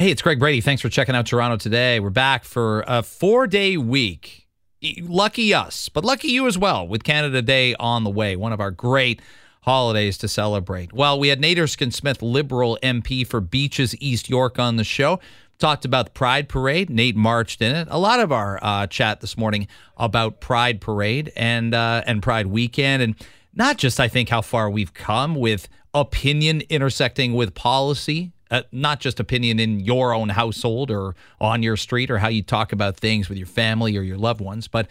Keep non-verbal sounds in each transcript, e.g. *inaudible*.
Hey, it's Greg Brady. Thanks for checking out Toronto today. We're back for a four day week. Lucky us, but lucky you as well, with Canada Day on the way, one of our great holidays to celebrate. Well, we had Nate Erskine Smith, Liberal MP for Beaches East York, on the show. Talked about the Pride Parade. Nate marched in it. A lot of our uh, chat this morning about Pride Parade and uh, and Pride Weekend, and not just I think how far we've come with opinion intersecting with policy uh, not just opinion in your own household or on your street or how you talk about things with your family or your loved ones, but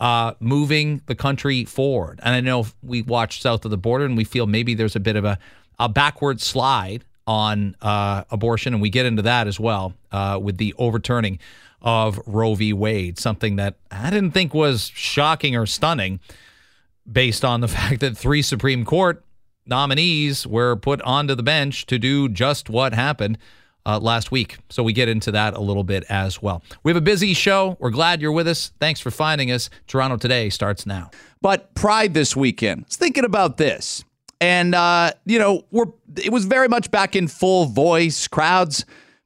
uh, moving the country forward. And I know we watch south of the border and we feel maybe there's a bit of a, a backward slide on uh, abortion, and we get into that as well uh, with the overturning of Roe v. Wade, something that I didn't think was shocking or stunning based on the *laughs* fact that three Supreme Court nominees were put onto the bench to do just what happened uh, last week. So we get into that a little bit as well. We have a busy show. We're glad you're with us. Thanks for finding us. Toronto Today starts now. But Pride this weekend. I was thinking about this. And, uh, you know, we're, it was very much back in full voice. Crowds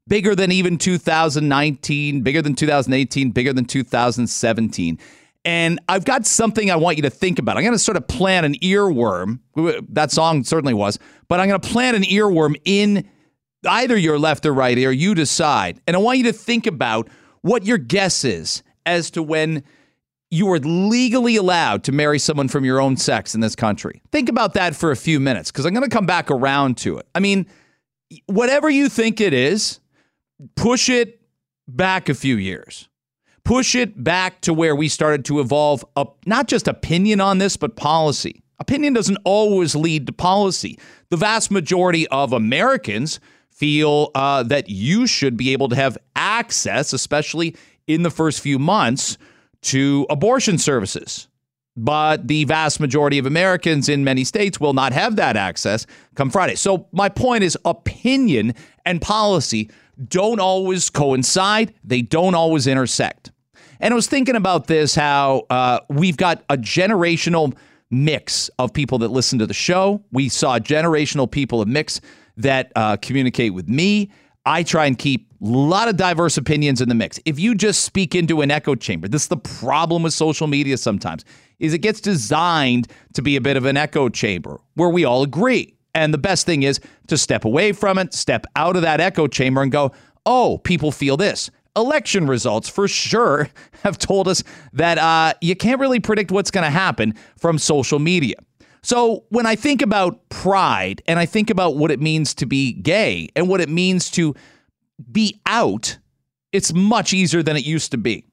bigger than even 2019, bigger than 2018, bigger than 2017. And I've got something I want you to think about. I'm going to sort of plant an earworm. That song certainly was, but I'm going to plant an earworm in either your left or right ear. You decide. And I want you to think about what your guess is as to when you are legally allowed to marry someone from your own sex in this country. Think about that for a few minutes because I'm going to come back around to it. I mean, whatever you think it is, push it back a few years push it back to where we started to evolve up, not just opinion on this, but policy. Opinion doesn't always lead to policy. The vast majority of Americans feel uh, that you should be able to have access, especially in the first few months, to abortion services. But the vast majority of Americans in many states will not have that access come Friday. So, my point is opinion and policy don't always coincide, they don't always intersect. And I was thinking about this how uh, we've got a generational mix of people that listen to the show. We saw generational people, a mix that uh, communicate with me. I try and keep a lot of diverse opinions in the mix. If you just speak into an echo chamber, this is the problem with social media sometimes, is it gets designed to be a bit of an echo chamber where we all agree. And the best thing is to step away from it, step out of that echo chamber and go, oh, people feel this election results for sure *laughs* have told us that uh, you can't really predict what's going to happen from social media. So when I think about pride and I think about what it means to be gay and what it means to be out, it's much easier than it used to be.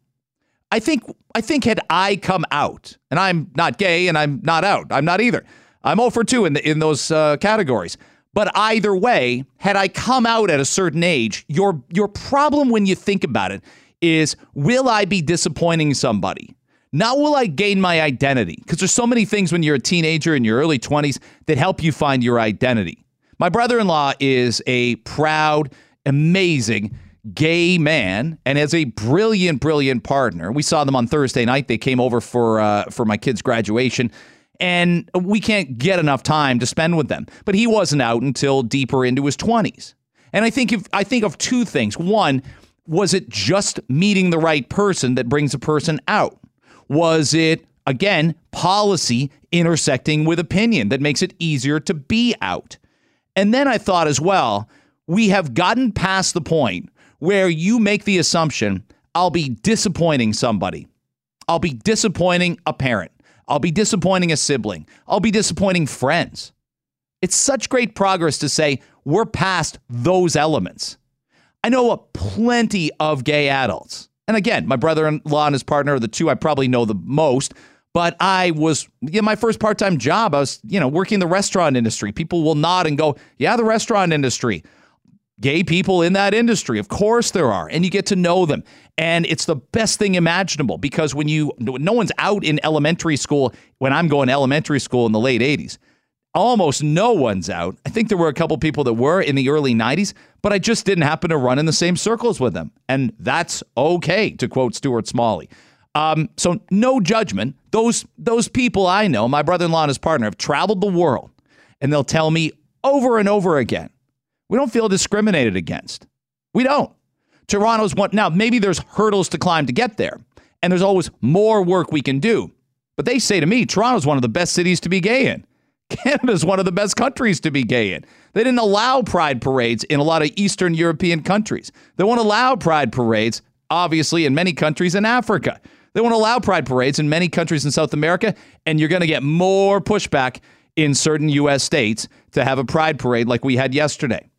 I think I think had I come out, and I'm not gay and I'm not out, I'm not either. I'm 0 for 2 in the, in those uh, categories. But either way, had I come out at a certain age, your your problem when you think about it is will I be disappointing somebody? Not will I gain my identity? Because there's so many things when you're a teenager in your early 20s that help you find your identity. My brother-in-law is a proud, amazing gay man and has a brilliant, brilliant partner. We saw them on Thursday night. They came over for uh, for my kid's graduation and we can't get enough time to spend with them. But he wasn't out until deeper into his 20s. And I think if I think of two things. One, was it just meeting the right person that brings a person out? Was it again policy intersecting with opinion that makes it easier to be out? And then I thought as well, we have gotten past the point where you make the assumption I'll be disappointing somebody. I'll be disappointing a parent. I'll be disappointing a sibling. I'll be disappointing friends. It's such great progress to say we're past those elements. I know a plenty of gay adults. And again, my brother in law and his partner are the two I probably know the most. But I was, you know, my first part time job, I was, you know, working in the restaurant industry. People will nod and go, yeah, the restaurant industry gay people in that industry. Of course there are. And you get to know them. And it's the best thing imaginable because when you, no one's out in elementary school, when I'm going elementary school in the late 80s, almost no one's out. I think there were a couple people that were in the early 90s, but I just didn't happen to run in the same circles with them. And that's okay, to quote Stuart Smalley. Um, so no judgment. Those those people I know, my brother-in-law and his partner, have traveled the world, and they'll tell me over and over again we don't feel discriminated against. We don't. Toronto's one. Now, maybe there's hurdles to climb to get there, and there's always more work we can do. But they say to me, Toronto's one of the best cities to be gay in. *laughs* Canada's one of the best countries to be gay in. They didn't allow pride parades in a lot of Eastern European countries. They won't allow pride parades, obviously, in many countries in Africa. They won't allow pride parades in many countries in South America, and you're going to get more pushback in certain U.S. states to have a pride parade like we had yesterday.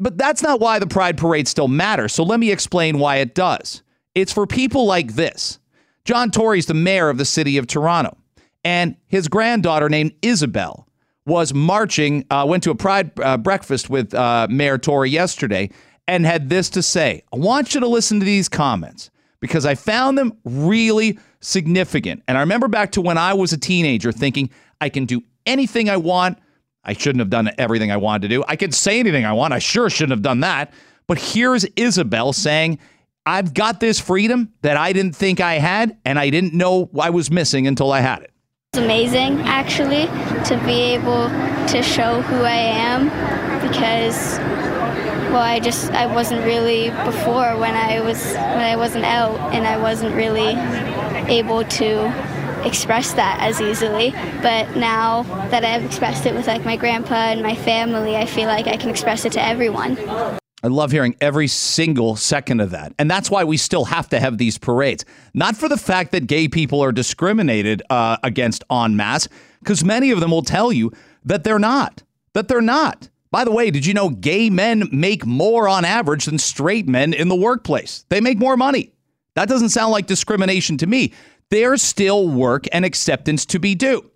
But that's not why the pride parade still matters. So let me explain why it does. It's for people like this. John Tory's the mayor of the city of Toronto, and his granddaughter named Isabel was marching, uh, went to a pride uh, breakfast with uh, Mayor Tory yesterday, and had this to say. I want you to listen to these comments because I found them really significant. And I remember back to when I was a teenager thinking, I can do anything I want. I shouldn't have done everything I wanted to do. I could say anything I want. I sure shouldn't have done that. But here's Isabel saying, I've got this freedom that I didn't think I had, and I didn't know I was missing until I had it. It's amazing, actually, to be able to show who I am because, well, I just I wasn't really before when I was when I wasn't out and I wasn't really able to express that as easily. But now that I've expressed it with like my grandpa and my family, I feel like I can express it to everyone. I love hearing every single second of that. And that's why we still have to have these parades. Not for the fact that gay people are discriminated uh, against en masse, because many of them will tell you that they're not. That they're not. By the way, did you know gay men make more on average than straight men in the workplace? They make more money. That doesn't sound like discrimination to me. There's still work and acceptance to be due,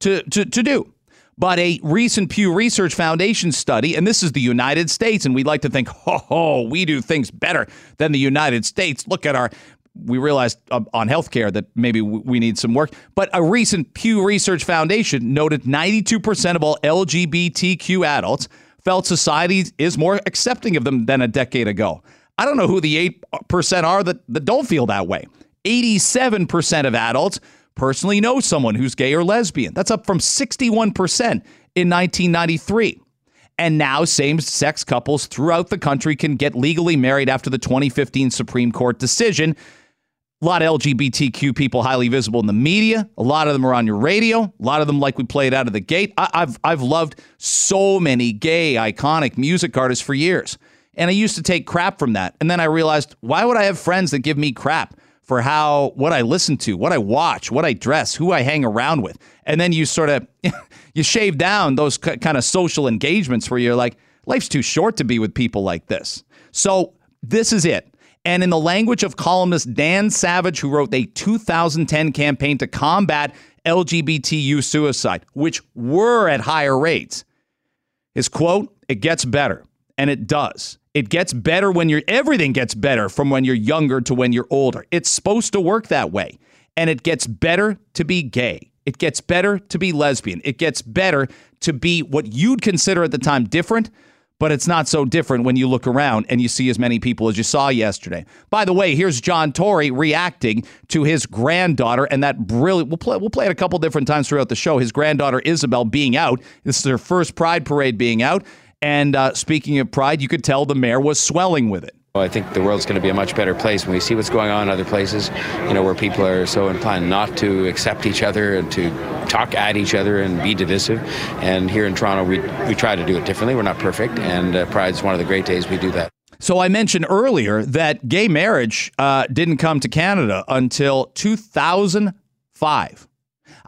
to, to, to do. But a recent Pew Research Foundation study, and this is the United States, and we like to think, *laughs* oh, we do things better than the United States. Look at our we realized uh, on healthcare that maybe we need some work. But a recent Pew Research Foundation noted 92% of all LGBTQ adults felt society is more accepting of them than a decade ago. I don't know who the 8% are that, that don't feel that way. 87% of adults personally know someone who's gay or lesbian. That's up from 61% in 1993. And now same sex couples throughout the country can get legally married after the 2015 Supreme Court decision. A lot of LGBTQ people highly visible in the media. A lot of them are on your radio. A lot of them, like we played out of the gate. I, have I've loved so many gay iconic music artists for years, and I used to take crap from that. And then I realized, why would I have friends that give me crap? For how what I listen to, what I watch, what I dress, who I hang around with. And then you sort of *laughs* you shave down those kind of social engagements where you're like life's too short to be with people like this. So this is it. And in the language of columnist Dan Savage, who wrote a 2010 campaign to combat LGBTQ suicide, which were at higher rates, his quote, it gets better. And it does. It gets better when you're, everything gets better from when you're younger to when you're older. It's supposed to work that way. And it gets better to be gay. It gets better to be lesbian. It gets better to be what you'd consider at the time different, but it's not so different when you look around and you see as many people as you saw yesterday. By the way, here's John Tory reacting to his granddaughter and that brilliant. We'll play, we'll play it a couple different times throughout the show. His granddaughter Isabel being out. This is her first Pride Parade being out. And uh, speaking of pride, you could tell the mayor was swelling with it. Well, I think the world's going to be a much better place when we see what's going on in other places, you know, where people are so inclined not to accept each other and to talk at each other and be divisive. And here in Toronto, we, we try to do it differently. We're not perfect, and uh, Pride's one of the great days we do that. So I mentioned earlier that gay marriage uh, didn't come to Canada until 2005.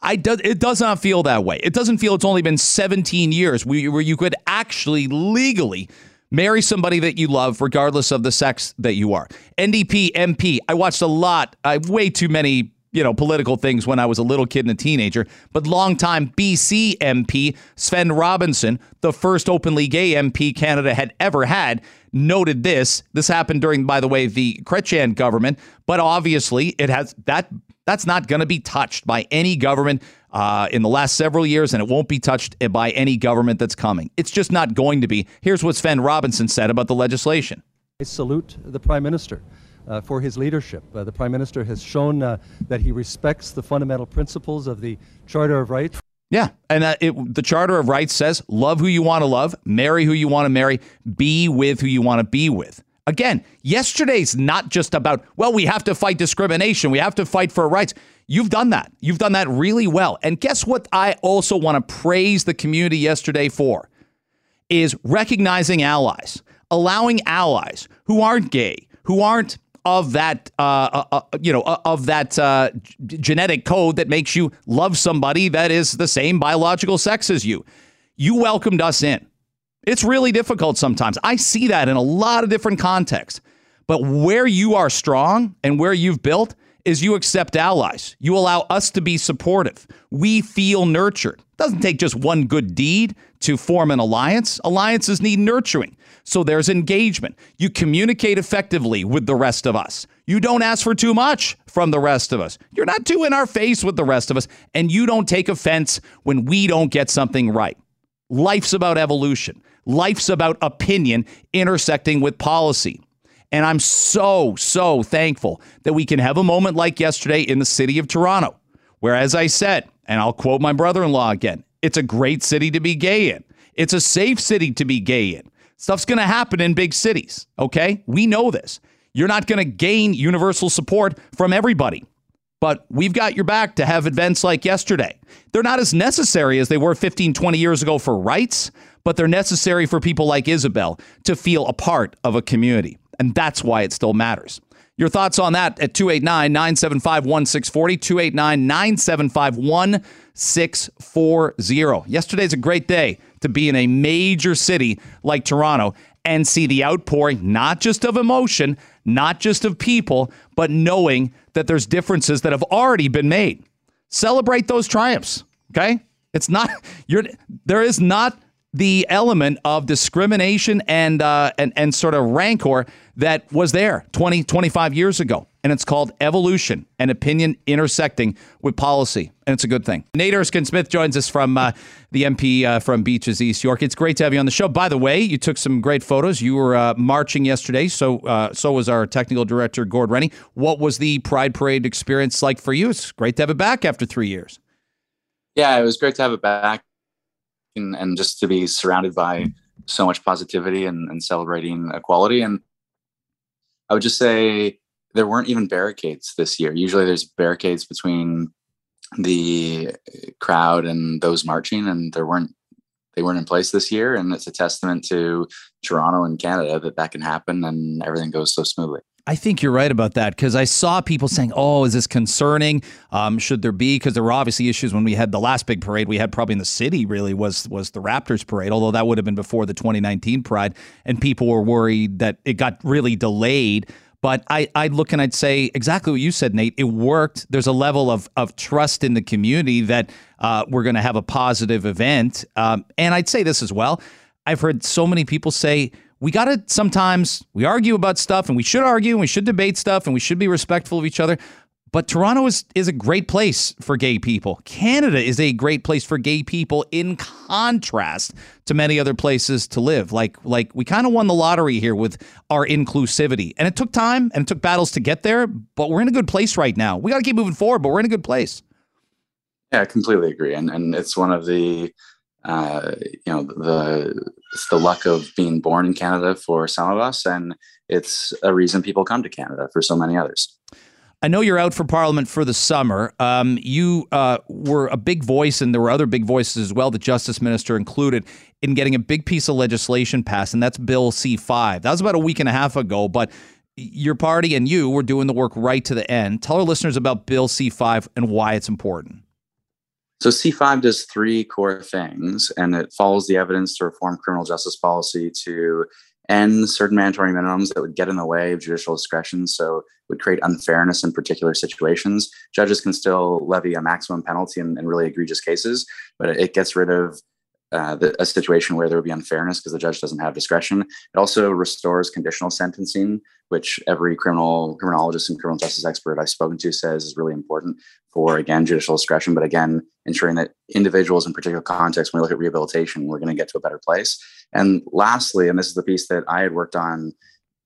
I do, it does not feel that way. It doesn't feel it's only been 17 years where you could actually legally marry somebody that you love, regardless of the sex that you are. NDP MP. I watched a lot. I way too many you know, political things when I was a little kid and a teenager. But longtime BC MP Svend Robinson, the first openly gay MP Canada had ever had, noted this. This happened during, by the way, the Chrétien government, but obviously it has that that's not going to be touched by any government uh, in the last several years, and it won't be touched by any government that's coming. It's just not going to be. Here's what Svend Robinson said about the legislation. I salute the Prime Minister. Uh, for his leadership. Uh, the Prime Minister has shown uh, that he respects the fundamental principles of the Charter of Rights. Yeah, and uh, it, the Charter of Rights says love who you want to love, marry who you want to marry, be with who you want to be with. Again, yesterday's not just about, well, we have to fight discrimination, we have to fight for rights. You've done that. You've done that really well. And guess what I also want to praise the community yesterday for is recognizing allies, allowing allies who aren't gay, who aren't of that, uh, uh, uh you know, uh, of that uh, genetic code that makes you love somebody that is the same biological sex as you. You welcomed us in. It's really difficult sometimes. I see that in a lot of different contexts. But where you are strong and where you've built is you accept allies. You allow us to be supportive. We feel nurtured. It doesn't take just one good deed to form an alliance. Alliances need nurturing. So there's engagement. You communicate effectively with the rest of us. You don't ask for too much from the rest of us. You're not too in our face with the rest of us. And you don't take offense when we don't get something right. Life's about evolution. Life's about opinion intersecting with policy. And I'm so, so thankful that we can have a moment like yesterday in the city of Toronto, where, as I said, and I'll quote my brother in law again, it's a great city to be gay in. It's a safe city to be gay in. Stuff's going to happen in big cities, okay? We know this. You're not going to gain universal support from everybody, but we've got your back to have events like yesterday. They're not as necessary as they were 15, 20 years ago for rights, but they're necessary for people like Isabel to feel a part of a community. And that's why it still matters. Your thoughts on that at 289 975 1640, 289 975 1640. Yesterday's a great day to be in a major city like Toronto and see the outpouring, not just of emotion, not just of people, but knowing that there's differences that have already been made. Celebrate those triumphs, okay? It's not, *laughs* you're, there is not the element of discrimination and, uh, and, and sort of rancor that was there 20, 25 years ago. And it's called evolution and opinion intersecting with policy. And it's a good thing. Nate Erskine Smith joins us from uh, the MP uh, from Beaches East York. It's great to have you on the show. By the way, you took some great photos. You were uh, marching yesterday. So, uh, so was our technical director, Gord Rennie. What was the Pride Parade experience like for you? It's great to have it back after three years. Yeah, it was great to have it back and, and just to be surrounded by so much positivity and, and celebrating equality. And I would just say there weren't even barricades this year. Usually there's barricades between the crowd and those marching, and there weren't they weren't in place this year. And it's a testament to Toronto and Canada that that can happen and everything goes so smoothly. I think you're right about that because I saw people saying, "Oh, is this concerning? Um, should there be?" Because there were obviously issues when we had the last big parade we had probably in the city. Really was was the Raptors parade, although that would have been before the 2019 Pride, and people were worried that it got really delayed. But I, I'd look and I'd say exactly what you said, Nate. It worked. There's a level of of trust in the community that uh, we're going to have a positive event. Um, and I'd say this as well. I've heard so many people say we got to sometimes we argue about stuff and we should argue and we should debate stuff and we should be respectful of each other. But Toronto is, is a great place for gay people. Canada is a great place for gay people in contrast to many other places to live. Like like we kind of won the lottery here with our inclusivity. And it took time and it took battles to get there, but we're in a good place right now. We got to keep moving forward, but we're in a good place. Yeah, I completely agree. And and it's one of the uh, you know the it's the luck of being born in Canada for some of us, and it's a reason people come to Canada for so many others. I know you're out for Parliament for the summer. Um, you uh, were a big voice, and there were other big voices as well, the Justice Minister included, in getting a big piece of legislation passed, and that's Bill C 5. That was about a week and a half ago, but your party and you were doing the work right to the end. Tell our listeners about Bill C 5 and why it's important. So C5 does three core things, and it follows the evidence to reform criminal justice policy to end certain mandatory minimums that would get in the way of judicial discretion. So would create unfairness in particular situations. Judges can still levy a maximum penalty in, in really egregious cases, but it gets rid of uh, the, a situation where there would be unfairness because the judge doesn't have discretion. It also restores conditional sentencing, which every criminal criminologist and criminal justice expert I've spoken to says is really important for again judicial discretion, but again ensuring that individuals in particular contexts, when we look at rehabilitation, we're going to get to a better place. And lastly, and this is the piece that I had worked on,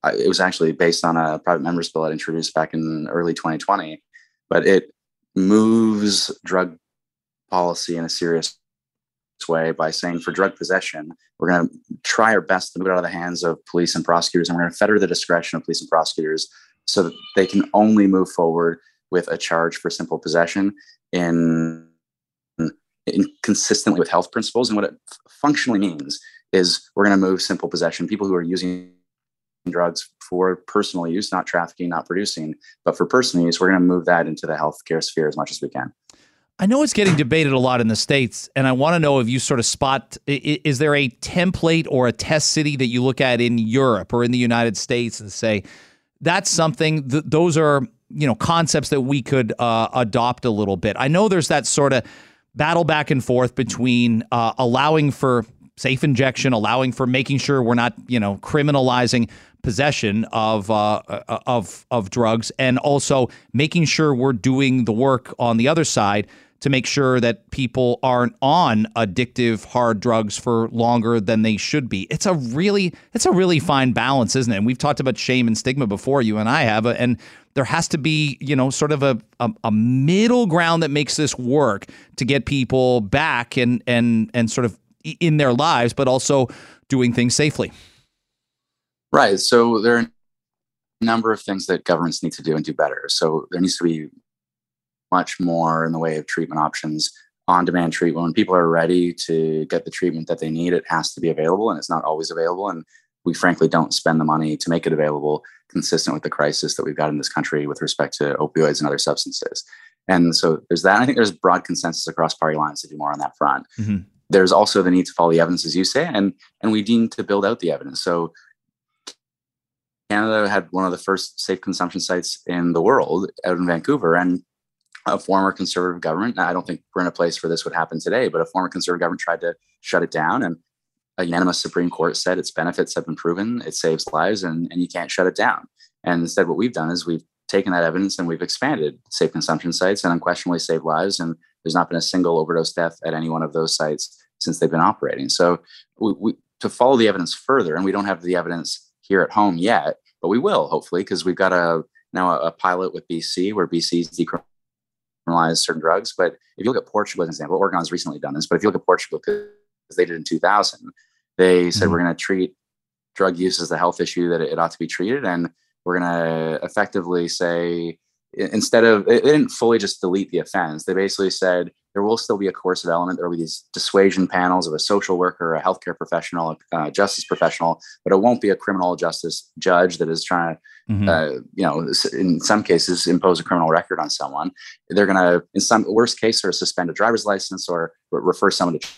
it was actually based on a private members bill I introduced back in early 2020, but it moves drug policy in a serious way by saying for drug possession, we're going to try our best to move it out of the hands of police and prosecutors, and we're going to fetter the discretion of police and prosecutors so that they can only move forward with a charge for simple possession in, in consistently with health principles. And what it functionally means is we're going to move simple possession. People who are using drugs for personal use, not trafficking, not producing, but for personal use, we're going to move that into the healthcare sphere as much as we can. I know it's getting debated a lot in the states, and I want to know if you sort of spot is there a template or a test city that you look at in Europe or in the United States and say that's something th- those are you know concepts that we could uh, adopt a little bit. I know there's that sort of battle back and forth between uh, allowing for safe injection, allowing for making sure we're not you know criminalizing possession of uh, uh, of of drugs, and also making sure we're doing the work on the other side to make sure that people aren't on addictive hard drugs for longer than they should be. It's a really it's a really fine balance, isn't it? And we've talked about shame and stigma before, you and I have, uh, and there has to be you know sort of a, a, a middle ground that makes this work to get people back and and and sort of in their lives, but also doing things safely. Right. So there are a number of things that governments need to do and do better. So there needs to be much more in the way of treatment options, on demand treatment. When people are ready to get the treatment that they need, it has to be available and it's not always available. And we frankly don't spend the money to make it available consistent with the crisis that we've got in this country with respect to opioids and other substances. And so there's that. I think there's broad consensus across party lines to do more on that front. Mm-hmm. There's also the need to follow the evidence, as you say, and and we need to build out the evidence. So Canada had one of the first safe consumption sites in the world out in Vancouver, and a former conservative government. I don't think we're in a place where this would happen today, but a former conservative government tried to shut it down, and a unanimous Supreme Court said its benefits have been proven, it saves lives, and, and you can't shut it down. And instead, what we've done is we've taken that evidence and we've expanded safe consumption sites and unquestionably saved lives. And there's not been a single overdose death at any one of those sites since they've been operating. So we, we, to follow the evidence further, and we don't have the evidence here at home yet, but we will hopefully because we've got a now a, a pilot with BC where BC's decriminalized criminalize certain drugs. But if you look at Portugal as an example, Oregon's recently done this, but if you look at Portugal, because they did in 2000, they said mm-hmm. we're going to treat drug use as the health issue that it ought to be treated. And we're going to effectively say, instead of, they didn't fully just delete the offense. They basically said there will still be a coercive element. There will be these dissuasion panels of a social worker, a healthcare professional, a uh, justice professional, but it won't be a criminal justice judge that is trying to, mm-hmm. uh, you know, in some cases impose a criminal record on someone. They're going to, in some worst case, or suspend a driver's license or refer someone to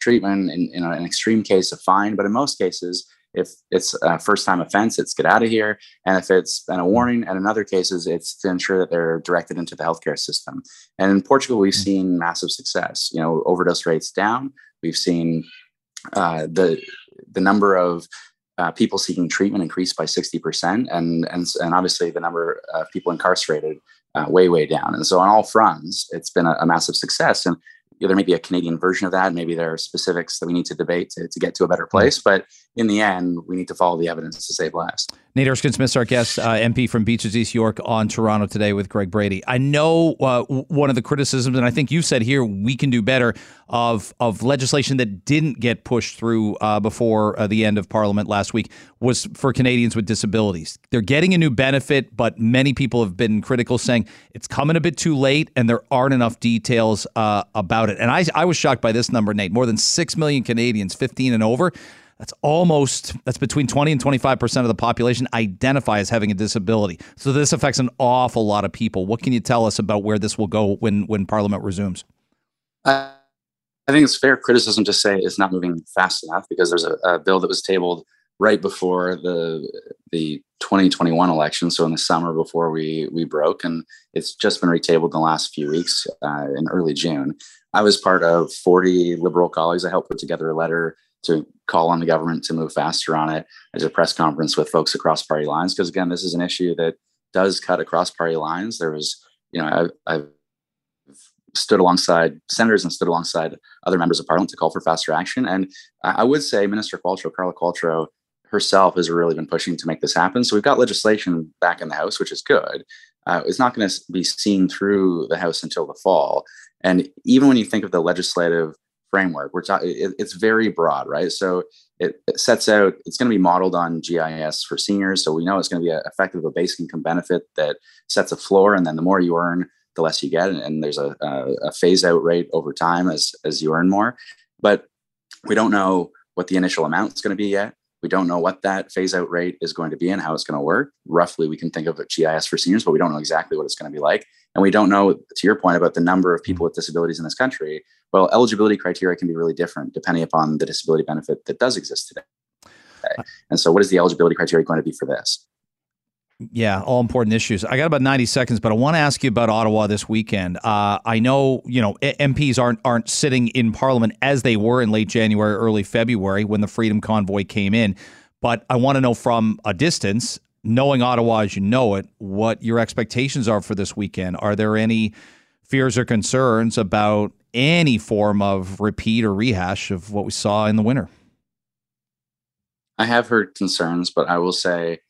treatment. In, in an extreme case, a fine. But in most cases, if it's a first time offense, it's get out of here. And if it's been a warning, and in other cases, it's to ensure that they're directed into the healthcare system. And in Portugal, we've mm. seen massive success. You know, overdose rates down. We've seen uh, the the number of uh, people seeking treatment increased by 60%, and, and, and obviously the number of people incarcerated uh, way, way down. And so on all fronts, it's been a, a massive success. And there may be a Canadian version of that. Maybe there are specifics that we need to debate to, to get to a better place. But in the end, we need to follow the evidence to save lives. Nate Erskine Smith, our guest, uh, MP from Beaches East York on Toronto today with Greg Brady. I know uh, one of the criticisms, and I think you said here we can do better of of legislation that didn't get pushed through uh, before uh, the end of Parliament last week was for Canadians with disabilities. They're getting a new benefit, but many people have been critical, saying it's coming a bit too late, and there aren't enough details uh, about it. And I I was shocked by this number, Nate. More than six million Canadians, 15 and over that's almost that's between 20 and 25% of the population identify as having a disability. So this affects an awful lot of people. What can you tell us about where this will go when when parliament resumes? Uh, I think it's fair criticism to say it's not moving fast enough because there's a, a bill that was tabled right before the the 2021 election, so in the summer before we we broke, and it's just been retabled in the last few weeks uh, in early June. I was part of 40 liberal colleagues. I helped put together a letter to call on the government to move faster on it. I did a press conference with folks across party lines because again, this is an issue that does cut across party lines. There was, you know, I, I've stood alongside senators and stood alongside other members of parliament to call for faster action. And I would say Minister Qualtrough, Carla Qualtrough herself has really been pushing to make this happen. So we've got legislation back in the House, which is good. Uh, it's not going to be seen through the House until the fall. And even when you think of the legislative framework. We're talking, it, it's very broad, right? So it, it sets out, it's going to be modeled on GIS for seniors. So we know it's going to be a, effective a basic income benefit that sets a floor. And then the more you earn, the less you get. And, and there's a, a, a phase out rate over time as, as you earn more. But we don't know what the initial amount is going to be yet. We don't know what that phase out rate is going to be and how it's going to work. Roughly, we can think of it GIS for seniors, but we don't know exactly what it's going to be like. And we don't know, to your point about the number of people mm-hmm. with disabilities in this country. Well, eligibility criteria can be really different depending upon the disability benefit that does exist today. Uh, and so, what is the eligibility criteria going to be for this? Yeah, all important issues. I got about 90 seconds, but I want to ask you about Ottawa this weekend. Uh, I know, you know, MPs aren't aren't sitting in Parliament as they were in late January, early February when the Freedom Convoy came in, but I want to know from a distance, knowing Ottawa as you know it, what your expectations are for this weekend. Are there any fears or concerns about any form of repeat or rehash of what we saw in the winter? I have heard concerns, but I will say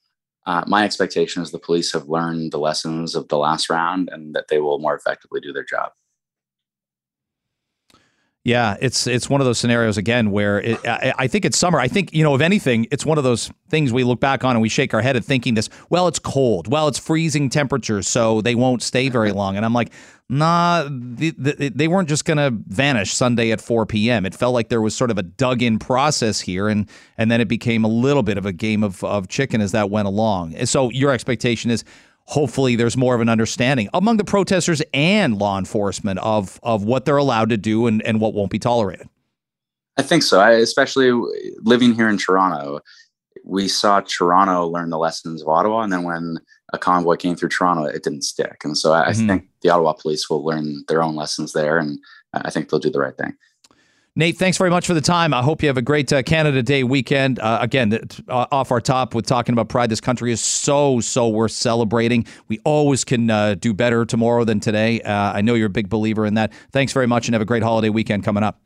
uh, my expectation is the police have learned the lessons of the last round and that they will more effectively do their job. Yeah, it's it's one of those scenarios again where it, I, I, think it's summer. I think you know, if anything, it's one of those things we look back on and we shake our head at thinking this. Well, it's cold. Well, it's freezing temperatures, so they won't stay very *laughs* long. And I'm like, nah, they, they weren't just going to vanish Sunday at 4 p.m. It felt like there was sort of a dug-in process here, and and then it became a little bit of a game of of chicken as that went along. So your expectation is hopefully there's more of an understanding among the protesters and law enforcement of of what they're allowed to do and, and what won't be tolerated. I think so. I, especially living here in Toronto, we saw Toronto learn the lessons of Ottawa, and then when a convoy came through Toronto, it didn't stick. And so I, mm-hmm. I think the Ottawa police will learn their own lessons there, and I think they'll do the right thing. Nate, thanks very much for the time. I hope you have a great uh, Canada Day weekend. Uh, again, uh, off our top with talking about pride, this country is so, so worth celebrating. We always can uh, do better tomorrow than today. Uh, I know you're a big believer in that. Thanks very much and have a great holiday weekend coming up.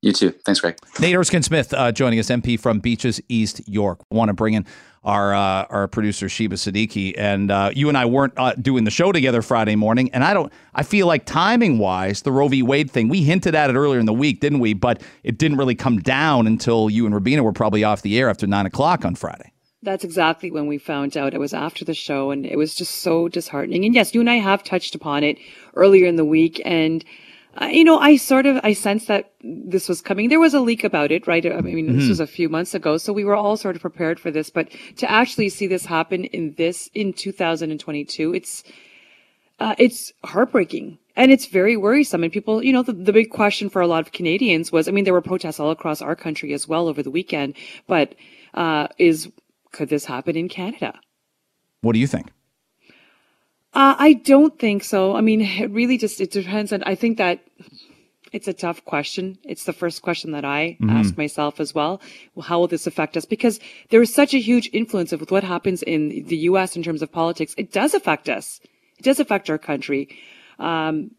You too. Thanks, Greg. Nate Erskine Smith uh, joining us, MP from Beaches East York. Want to bring in our uh, our producer Sheba Siddiqui, and uh, you and I weren't uh, doing the show together Friday morning, and I don't. I feel like timing wise, the Roe v. Wade thing, we hinted at it earlier in the week, didn't we? But it didn't really come down until you and Rubina were probably off the air after nine o'clock on Friday. That's exactly when we found out. It was after the show, and it was just so disheartening. And yes, you and I have touched upon it earlier in the week, and uh, you know, I sort of, I sensed that this was coming. There was a leak about it, right? I mean, mm-hmm. this was a few months ago. So we were all sort of prepared for this, but to actually see this happen in this, in 2022, it's, uh, it's heartbreaking and it's very worrisome. And people, you know, the, the big question for a lot of Canadians was, I mean, there were protests all across our country as well over the weekend, but, uh, is, could this happen in Canada? What do you think? Uh, I don't think so. I mean, it really just it depends on. I think that it's a tough question. It's the first question that I mm-hmm. ask myself as well. well. How will this affect us? Because there is such a huge influence of what happens in the U.S. in terms of politics. It does affect us. It does affect our country. Um,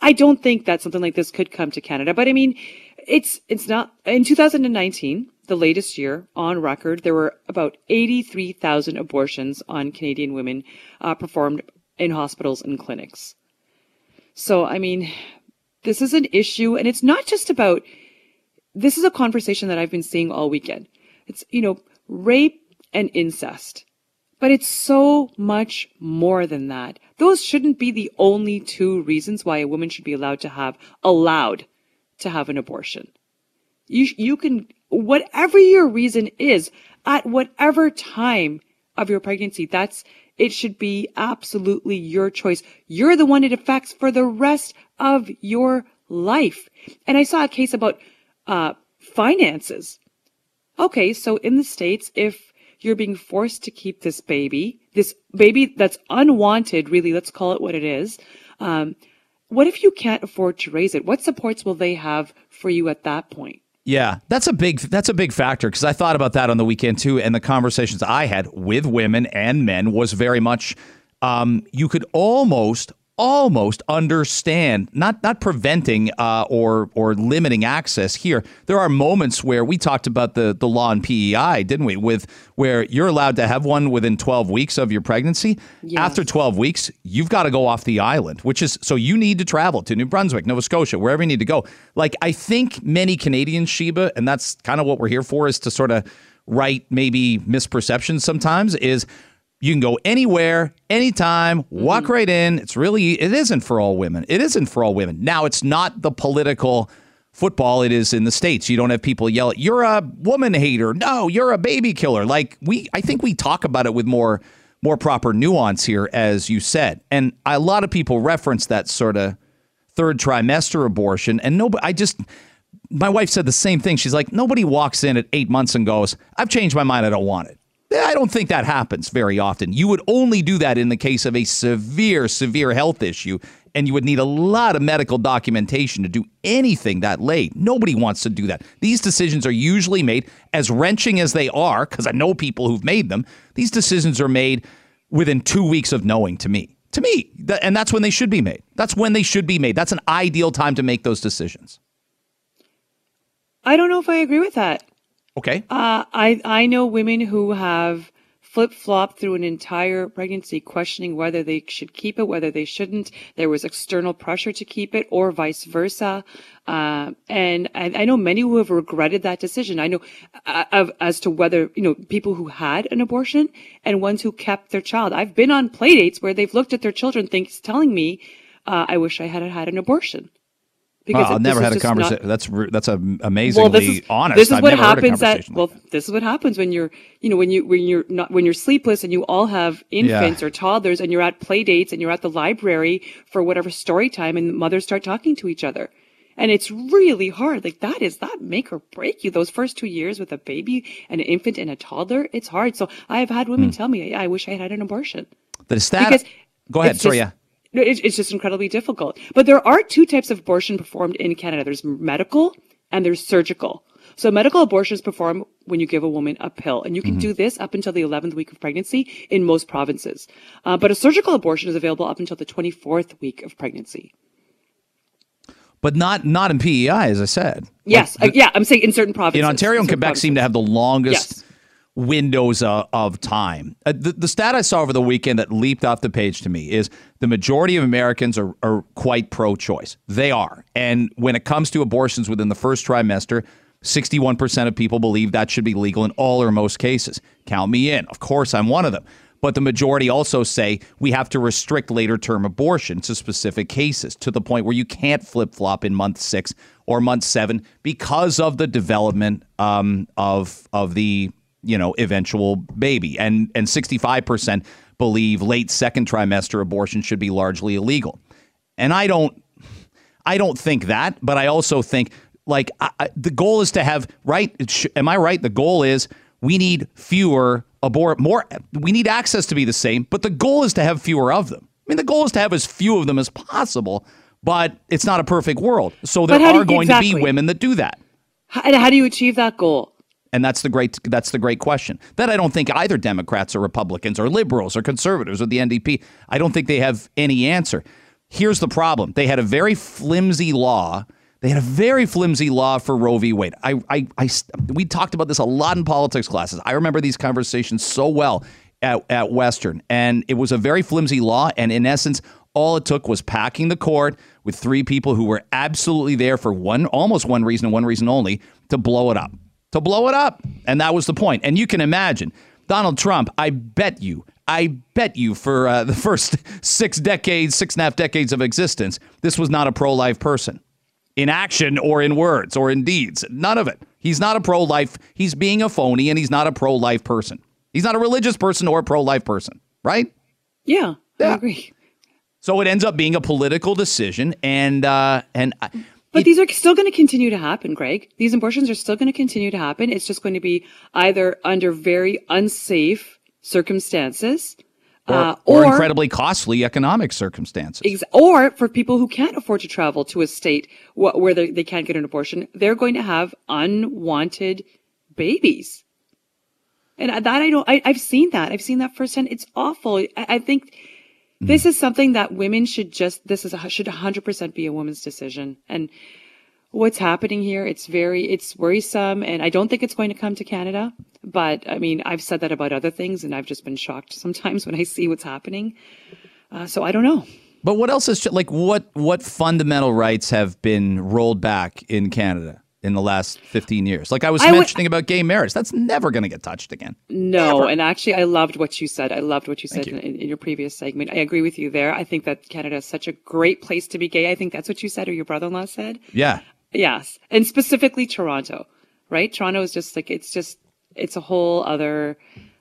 I don't think that something like this could come to Canada, but I mean, it's it's not in 2019 the latest year on record, there were about 83,000 abortions on Canadian women uh, performed in hospitals and clinics. So, I mean, this is an issue, and it's not just about this is a conversation that I've been seeing all weekend. It's, you know, rape and incest. But it's so much more than that. Those shouldn't be the only two reasons why a woman should be allowed to have, allowed to have an abortion. You, you can, whatever your reason is, at whatever time of your pregnancy, that's it should be absolutely your choice. You're the one it affects for the rest of your life. And I saw a case about uh, finances. Okay, so in the States, if you're being forced to keep this baby, this baby that's unwanted, really, let's call it what it is, um, what if you can't afford to raise it? What supports will they have for you at that point? Yeah, that's a big that's a big factor because I thought about that on the weekend too, and the conversations I had with women and men was very much um, you could almost almost understand not not preventing uh, or or limiting access here. There are moments where we talked about the the law in PEI, didn't we? With where you're allowed to have one within 12 weeks of your pregnancy. Yes. After 12 weeks, you've got to go off the island, which is so you need to travel to New Brunswick, Nova Scotia, wherever you need to go. Like I think many Canadians, Sheba, and that's kind of what we're here for, is to sort of right maybe misperceptions sometimes is you can go anywhere, anytime, walk mm-hmm. right in. It's really, it isn't for all women. It isn't for all women. Now, it's not the political football it is in the States. You don't have people yell, you're a woman hater. No, you're a baby killer. Like we, I think we talk about it with more, more proper nuance here, as you said. And a lot of people reference that sort of third trimester abortion. And nobody, I just, my wife said the same thing. She's like, nobody walks in at eight months and goes, I've changed my mind. I don't want it. I don't think that happens very often. You would only do that in the case of a severe, severe health issue, and you would need a lot of medical documentation to do anything that late. Nobody wants to do that. These decisions are usually made, as wrenching as they are, because I know people who've made them, these decisions are made within two weeks of knowing to me. To me, and that's when they should be made. That's when they should be made. That's an ideal time to make those decisions. I don't know if I agree with that. Okay. Uh, I I know women who have flip flopped through an entire pregnancy, questioning whether they should keep it, whether they shouldn't. There was external pressure to keep it, or vice versa. Uh, and I, I know many who have regretted that decision. I know uh, of, as to whether you know people who had an abortion and ones who kept their child. I've been on play dates where they've looked at their children, thinks telling me, uh, "I wish I had had an abortion." Well, I've never had a just not- conversation. That's that's a amazingly well, this is, honest. This is I've what never heard a happens at conversation well, like that. this is what happens when you're, you know, when you when you're not when you're sleepless and you all have infants or toddlers and you're at play dates and you're at the library for whatever story time and mothers start talking to each other. And it's really hard. Like that is that make or break you. Those first two years with a baby and an infant and a toddler, it's hard. So I have had Hmm. women tell me, I wish I had had an abortion. The stat. Because Go ahead. Sorry. just- yeah. It's, it's just incredibly difficult. But there are two types of abortion performed in Canada. There's medical and there's surgical. So medical abortion is performed when you give a woman a pill, and you can do this up until the 11th week of pregnancy in most provinces. Uh, but a surgical abortion is available up until the 24th week of pregnancy. But not not in PEI, as I said. Yes, Like, uh, yeah, I'm saying in certain provinces. in Ontario and Quebec seem to have the longest Yes. Windows uh, of time. Uh, the, the stat I saw over the weekend that leaped off the page to me is the majority of Americans are, are quite pro-choice. They are, and when it comes to abortions within the first trimester. 61% of people believe that should be legal in all or most cases. Count me in. Of course, I'm one of them. But the majority also say we have to restrict later term abortion to specific cases to the point where you can't flip flop in month six or month seven because of the development um, of of the you know eventual baby. And and 65% believe late second trimester abortion should be largely illegal. And I don't I don't think that, but I also think like I, I, the goal is to have right. sh- Am I right? The goal is we need fewer abort more. We need access to be the same, but the goal is to have fewer of them. I mean, the goal is to have as few of them as possible, but it's not a perfect world. So there But how do are you- going to be women that do that. And how do you achieve that goal? And that's the great that's the great question. That I don't think either Democrats or Republicans or liberals or conservatives or the NDP, I don't think they have any answer. Here's the problem. They had a very flimsy law. They had a very flimsy law for Roe v. Wade. I, I, I, we talked about this a lot in politics classes. I remember these conversations so well at, at Western. And it was a very flimsy law. And in essence, all it took was packing the court with three people who were absolutely there for one, almost one reason one reason only, to blow it up to blow it up. And that was the point. And you can imagine Donald Trump, I bet you, I bet you for uh, *laughs* the first six decades, six and a half decades of existence, this was not a pro life person in action or in words or in deeds. None of it. He's not a pro life. He's being a phony and he's not a pro life person. He's not a religious person or a pro life person, right? Yeah, Yeah. I agree. So it ends up being a political decision. And, uh, and, I- But these are still going to continue to happen, Greg. These abortions are still going to continue to happen. It's just going to be either under very unsafe circumstances, or, uh, or incredibly costly economic circumstances. Ex- or for people who can't afford to travel to a state wh- where they, they can't get an abortion, they're going to have unwanted babies. And that I don't, I, I've seen that. I've seen that firsthand. It's awful. I, I think This is something that women should just. This is a, should 100% be a woman's decision. And what's happening here, it's very, it's worrisome, and I don't think it's going to come to Canada. But I mean, I've said that about other things, and I've just been shocked *laughs* sometimes when I see what's happening. Uh, so I don't know. But what else is like what what fundamental rights have been rolled back in Canada in the last 15 years? Like I was I would- mentioning about gay marriage, that's never going to get touched again. No, and actually, I loved what you said. I loved what you said Thank in, in your previous segment. I agree with you there. I think that Canada is such a great place to be gay. I think that's what you said, or your brother-in-law said. Yeah. Yes, and specifically Toronto, right? Toronto is just like it's just it's a whole other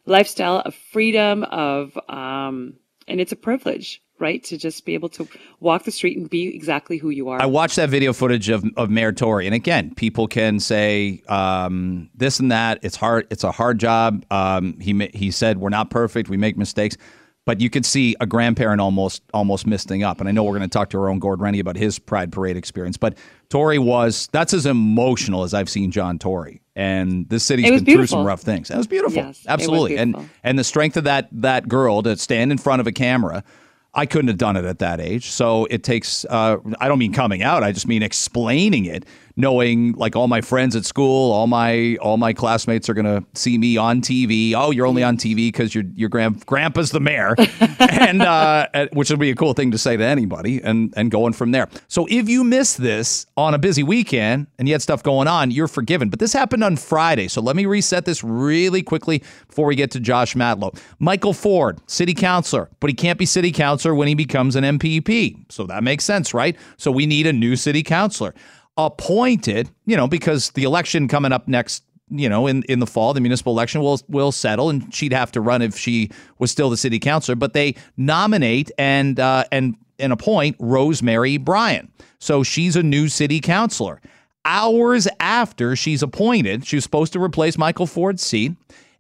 lifestyle of freedom of um, and it's a privilege, right, to just be able to walk the street and be exactly who you are. I watched that video footage of, of Mayor Tory, and again, people can say um, this and that. It's hard. It's a hard job. Um, he he said we're not perfect. We make mistakes, but you could see a grandparent almost almost misting up. And I know we're going to talk to our own Gord Rennie about his Pride Parade experience, but Tory was that's as emotional as I've seen John Tory. And this city's been through some rough things. It was beautiful, Yes, it was absolutely. And and the strength of that that girl to stand in front of a camera. I couldn't have done it at that age. So it takes, uh, I don't mean coming out. I just mean explaining it, knowing like all my friends at school, all my, all my classmates are going to see me on TV. Oh, you're only on TV because your, your grand, grandpa's the mayor. *laughs* and, uh, uh, which would be a cool thing to say to anybody and, and going from there. So if you miss this on a busy weekend and you had stuff going on, you're forgiven. But this happened on Friday. So let me reset this really quickly before we get to Josh Matlow. Michael Ford, city councilor, but he can't be city councilor when he becomes an MPP. So that makes sense, right? So we need a new city councilor appointed, you know, because the election coming up next you know, in, in the fall, the municipal election will will settle, and she'd have to run if she was still the city councilor. But they nominate and uh, and and appoint Rosemarie Bryan, so she's a new city councilor. Hours after she's appointed, she was supposed to replace Michael Ford's seat,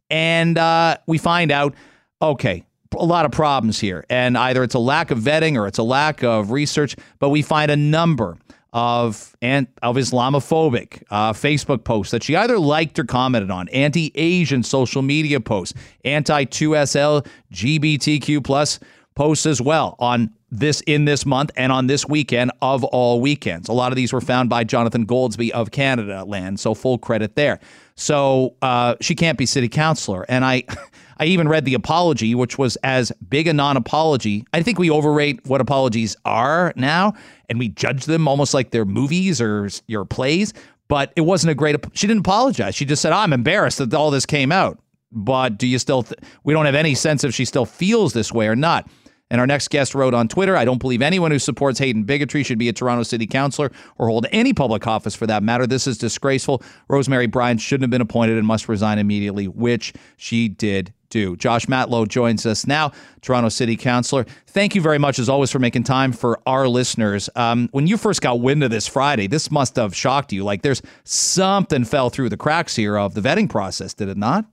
and uh, we find out, okay, a lot of problems here, and either it's a lack of vetting or it's a lack of research. But we find a number of and of Islamophobic uh, Facebook posts that she either liked or commented on, anti-Asian social media posts, anti-2SL GBTQ plus posts as well on this in this month and on this weekend of all weekends. A lot of these were found by Jonathan Goldsbie of Canadaland, so full credit there. So uh, she can't be city councilor, and I. *laughs* I even read the apology, which was as big a non apology. I think we overrate what apologies are now, and we judge them almost like they're movies or your plays. But it wasn't a great. She didn't apologize. She just said, "I'm embarrassed that all this came out." But do you still? Th- we don't have any sense if she still feels this way or not. And our next guest wrote on Twitter, I don't believe anyone who supports hate and bigotry should be a Toronto City Councilor or hold any public office for that matter. This is disgraceful. Rosemarie Bryan shouldn't have been appointed and must resign immediately, which she did do. Josh Matlow joins us now, Toronto City Councilor. Thank you very much, as always, for making time for our listeners. Um, when you first got wind of this Friday, this must have shocked you. Like there's something fell through the cracks here of the vetting process, did it not?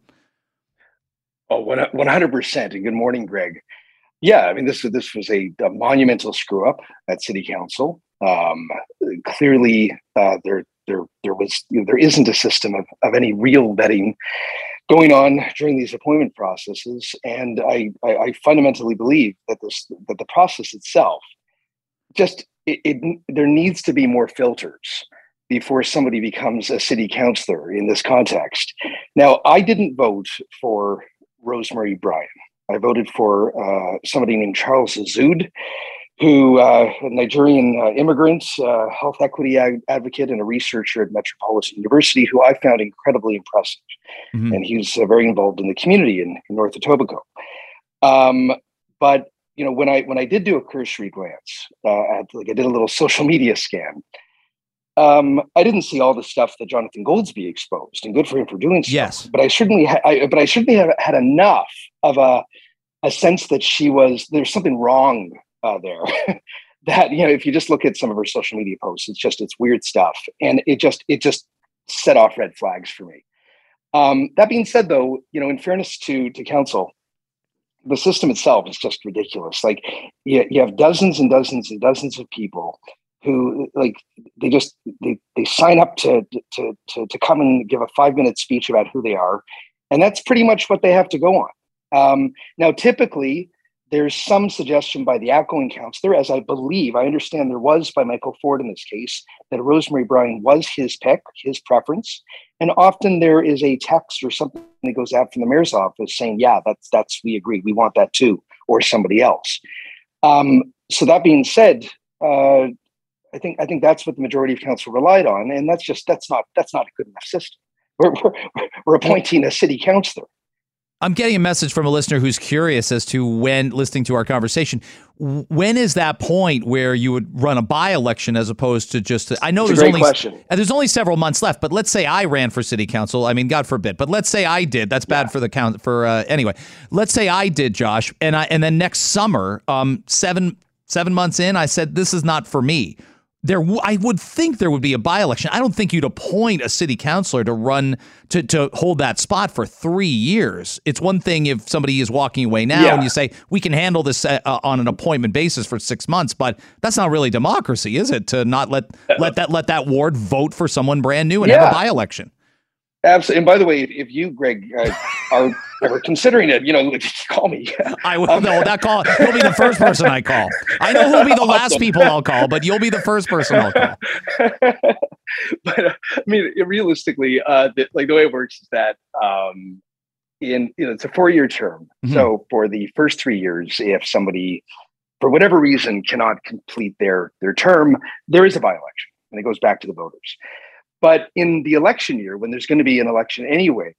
Oh, 100%. And good morning, Greg. Yeah, I mean, this, this was a, a monumental screw up at City Council. Um, clearly, uh, there, there, there was, you know, there isn't a system of, of any real vetting going on during these appointment processes, and I, I, I fundamentally believe that this, that the process itself, just it, it, there needs to be more filters before somebody becomes a city councilor in this context. Now, I didn't vote for Rosemarie Bryan. I voted for uh, somebody named Charles Azoud, who uh, a Nigerian uh, immigrant, uh, health equity ag- advocate, and a researcher at Metropolitan University, who I found incredibly impressive. Mhm. And he's uh, very involved in the community in, in North Etobicoke. Um, but you know, when I when I did do a cursory glance uh, at, like, I did a little social media scan. Um, I didn't see all the stuff that Jonathan Goldsbie exposed, and good for him for doing so. Yes. but I certainly, ha- I, but I certainly have had enough of a a sense that she was there's something wrong uh, there. *laughs* that you know, if you just look at some of her social media posts, it's just it's weird stuff, and it just it just set off red flags for me. Um, that being said, though, you know, in fairness to to council, the system itself is just ridiculous. Like you, you have dozens and dozens and dozens of people who like they just they, they sign up to, to to to come and give a five minute speech about who they are, and that's pretty much what they have to go on. Um, now, typically, there's some suggestion by the outgoing counselor, as I believe, I understand there was by Michael Ford in this case, that Rosemarie Bryan was his pick, his preference. And often there is a text or something that goes out from the mayor's office saying, yeah, that's that's we agree, we want that too, or somebody else. Um, so that being said, uh, I think I think that's what the majority of council relied on, and that's just that's not that's not a good enough system. We're, we're, we're appointing a city councilor I'm getting a message from a listener who's curious as to when listening to our conversation. When is that point where you would run a by-election as opposed to just? I know It's there's only question. and there's only several months left, but let's say I ran for city council. I mean, God forbid, but let's say I did. That's bad for the count. For uh, anyway, let's say I did, Josh, and I and then next summer, um, seven seven months in, I said this is not for me. There, w- I would think there would be a by-election. I don't think you'd appoint a city councilor to run to to hold that spot for three years. It's one thing if somebody is walking away now Yeah. and you say we can handle this uh, uh, on an appointment basis for six months, but that's not really democracy, is it? To not let let that let that ward vote for someone brand new and have a by-election. Absolutely. And by the way, if, if you, Greg, uh, are are considering it, you know, *laughs* call me. *laughs* I will. No, that call. You'll be the first person I call. I know who'll be the last people I'll call, but you'll be the first person I'll call. *laughs* but uh, I mean, realistically, uh, the, like the way it works is that um, in you know it's a four year term. Mhm. So for the first three years, if somebody for whatever reason cannot complete their their term, there is a by election, and it goes back to the voters. But in the election year, when there's going to be an election anyway,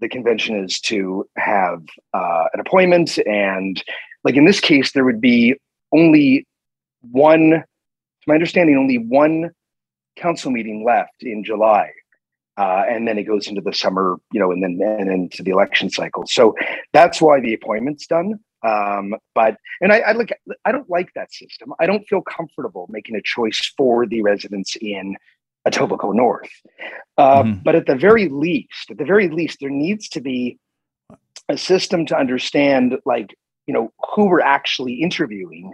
the convention is to have uh, an appointment, and like in this case, there would be only one. To my understanding, only one council meeting left in July. Uh, and then it goes into the summer, you know, and then and into the election cycle. So that's why the appointment's done. Um, but and I, I look, I don't like that system. I don't feel comfortable making a choice for the residents in Etobicoke North. Uh, Mhm. But at the very least, at the very least, there needs to be a system to understand, like you know, who we're actually interviewing.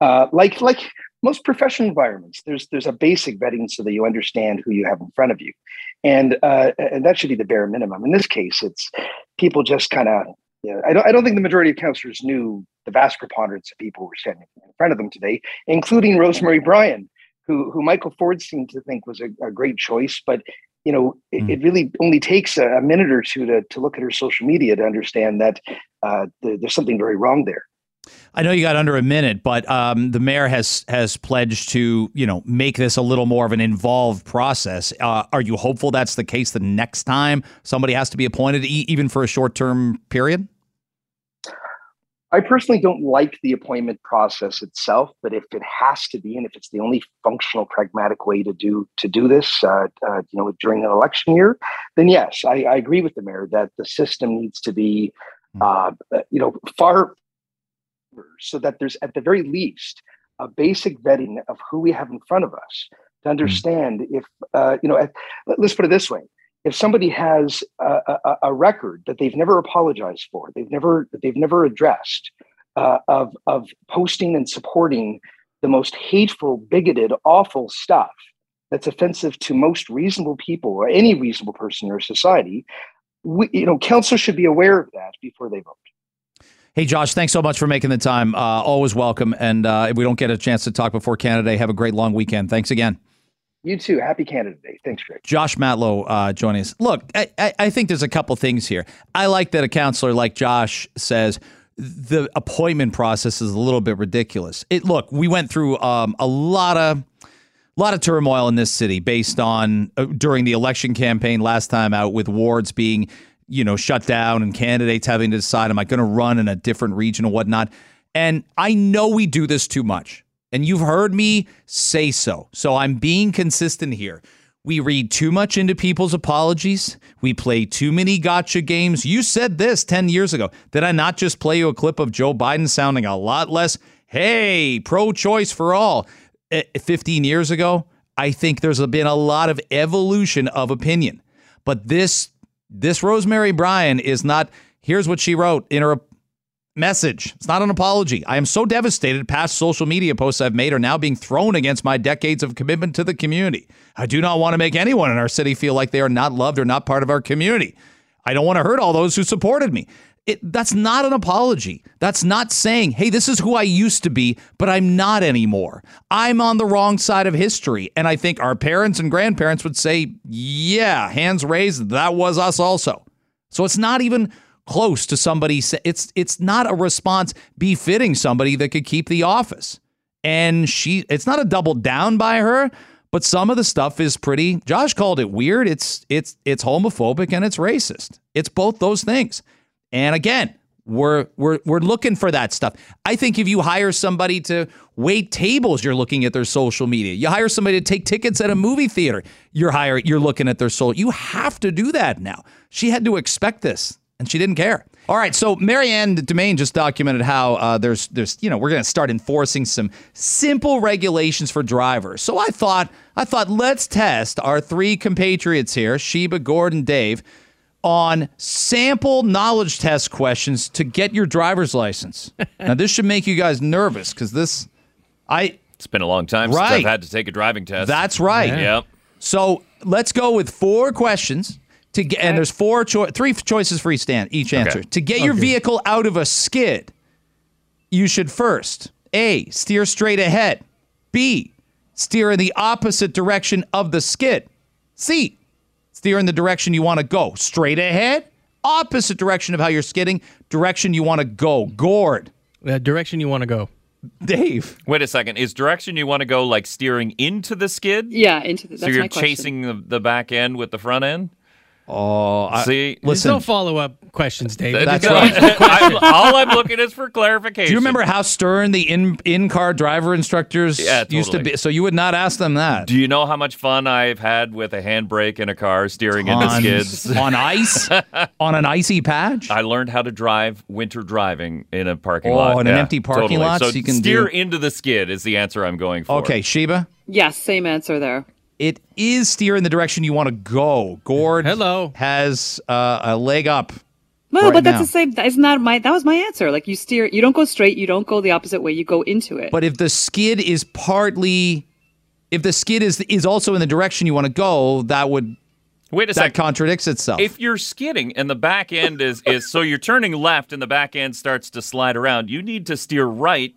Uh, like like most professional environments, there's there's a basic vetting so that you understand who you have in front of you, and uh, and that should be the bare minimum. In this case, it's people just kind of. You know, I don't. I don't think the majority of counselors knew the vast preponderance of people who were standing in front of them today, including Rosemarie Bryan, who who Michael Ford seemed to think was a, a great choice. But you know, it, Mm. it really only takes a, a minute or two to to look at her social media to understand that uh, there, there's something very wrong there. I know you got under a minute, but um, the mayor has has pledged to you know make this a little more of an involved process. Uh, are you hopeful that's the case the next time somebody has to be appointed, e- even for a short term period? I personally don't like the appointment process itself, but if it has to be, and if it's the only functional, pragmatic way to do to do this, uh, uh, you know, during an election year, then yes, I, I agree with the mayor that the system needs to be, uh, you know, far so that there's at the very least a basic vetting of who we have in front of us to understand if uh, you know. at- Let's put it this way: if somebody has a, a, a record that they've never apologized for, they've never they've never addressed uh, of of posting and supporting the most hateful, bigoted, awful stuff that's offensive to most reasonable people or any reasonable person in our society, we, you know, council should be aware of that before they vote. Hey, Josh, thanks so much for making the time. Uh, always welcome. And uh, if we don't get a chance to talk before Canada have a great long weekend. Thanks again. You too. Happy Canada Day. Thanks, Greg. Josh Matlow uh, joining us. Look, I, I, I think there's a couple things here. I like that a counselor like Josh says the appointment process is a little bit ridiculous. It look, we went through um, a lot of lot of turmoil in this city based on uh, during the election campaign last time out with wards being you know shut down and candidates having to decide am I going to run in a different region or whatnot. And I know we do this too much. And you've heard me say so. So I'm being consistent here. We read too much into people's apologies. We play too many gotcha games. You said this 10 years ago. Did I not just play you a clip of Joe Biden sounding a lot less, hey, pro choice for all? Eh, 15 years ago, I think there's been a lot of evolution of opinion. But this this Rosemarie Bryan is not here's what she wrote in her message. It's not an apology. I am so devastated past social media posts I've made are now being thrown against my decades of commitment to the community. I do not want to make anyone in our city feel like they are not loved or not part of our community. I don't want to hurt all those who supported me. It, that's not an apology. That's not saying, hey, this is who I used to be, but I'm not anymore. I'm on the wrong side of history. And I think our parents and grandparents would say, yeah, hands raised, that was us also. So it's not even close to somebody. It's it's not a response befitting somebody that could keep the office. And she, it's not a double down by her, but some of the stuff is pretty. Josh called it weird. It's it's it's homophobic and it's racist. It's both those things. And again, we're we're we're looking for that stuff. I think if you hire somebody to wait tables, you're looking at their social media. You hire somebody to take tickets at a movie theater, you're hiring you're looking at their soul. You have to do that now. She had to expect this, and she didn't care. All right, so Marianne Domain just documented how uh, there's there's you know we're going to start enforcing some simple regulations for drivers. So I thought I thought let's test our three compatriots here, Sheba, Gordon, Dave, on sample knowledge test questions to get your driver's license. *laughs* now this should make you guys nervous because this I It's been a long time since Right. I've had to take a driving test. that's right. Yep. So let's go with four questions to get, and there's four cho- three choices for each stand each answer. To get your vehicle out of a skid, you should first A, steer straight ahead. B, steer in the opposite direction of the skid. C, steer in the direction you want to go. Straight ahead, opposite direction of how you're skidding, direction you want to go. Gord, The direction you want to go. Dave. Wait a second. Is direction you want to go like steering into the skid? Yeah, into the, that's so you're my chasing the, the back end with the front end? Oh, I, See, There's listen. no follow up questions, David. That's No, right. I'm, *laughs* all I'm looking is for clarification. Do you remember how stern the in in car driver instructors Yeah, used to be? So you would not ask them that. Do you know how much fun I've had with a handbrake in a car steering into skids? on ice *laughs* on an icy patch. I learned how to drive winter driving in a parking Oh, lot. in an empty parking totally. lot, So, so you can steer do- into the skid is the answer I'm going for. okay, Sheba. Yes, same answer there. It is steer in the direction you want to go. Gord Hello. has uh, a leg up. No, Right but that's now. the same. That isn't that my? That was my answer. Like you steer, you don't go straight, you don't go the opposite way, you go into it. But if the skid is partly, if the skid is is also in the direction you want to go, that would Wait a that second. contradicts itself. If you're skidding and the back end is, is so you're turning left and the back end starts to slide around, you need to steer right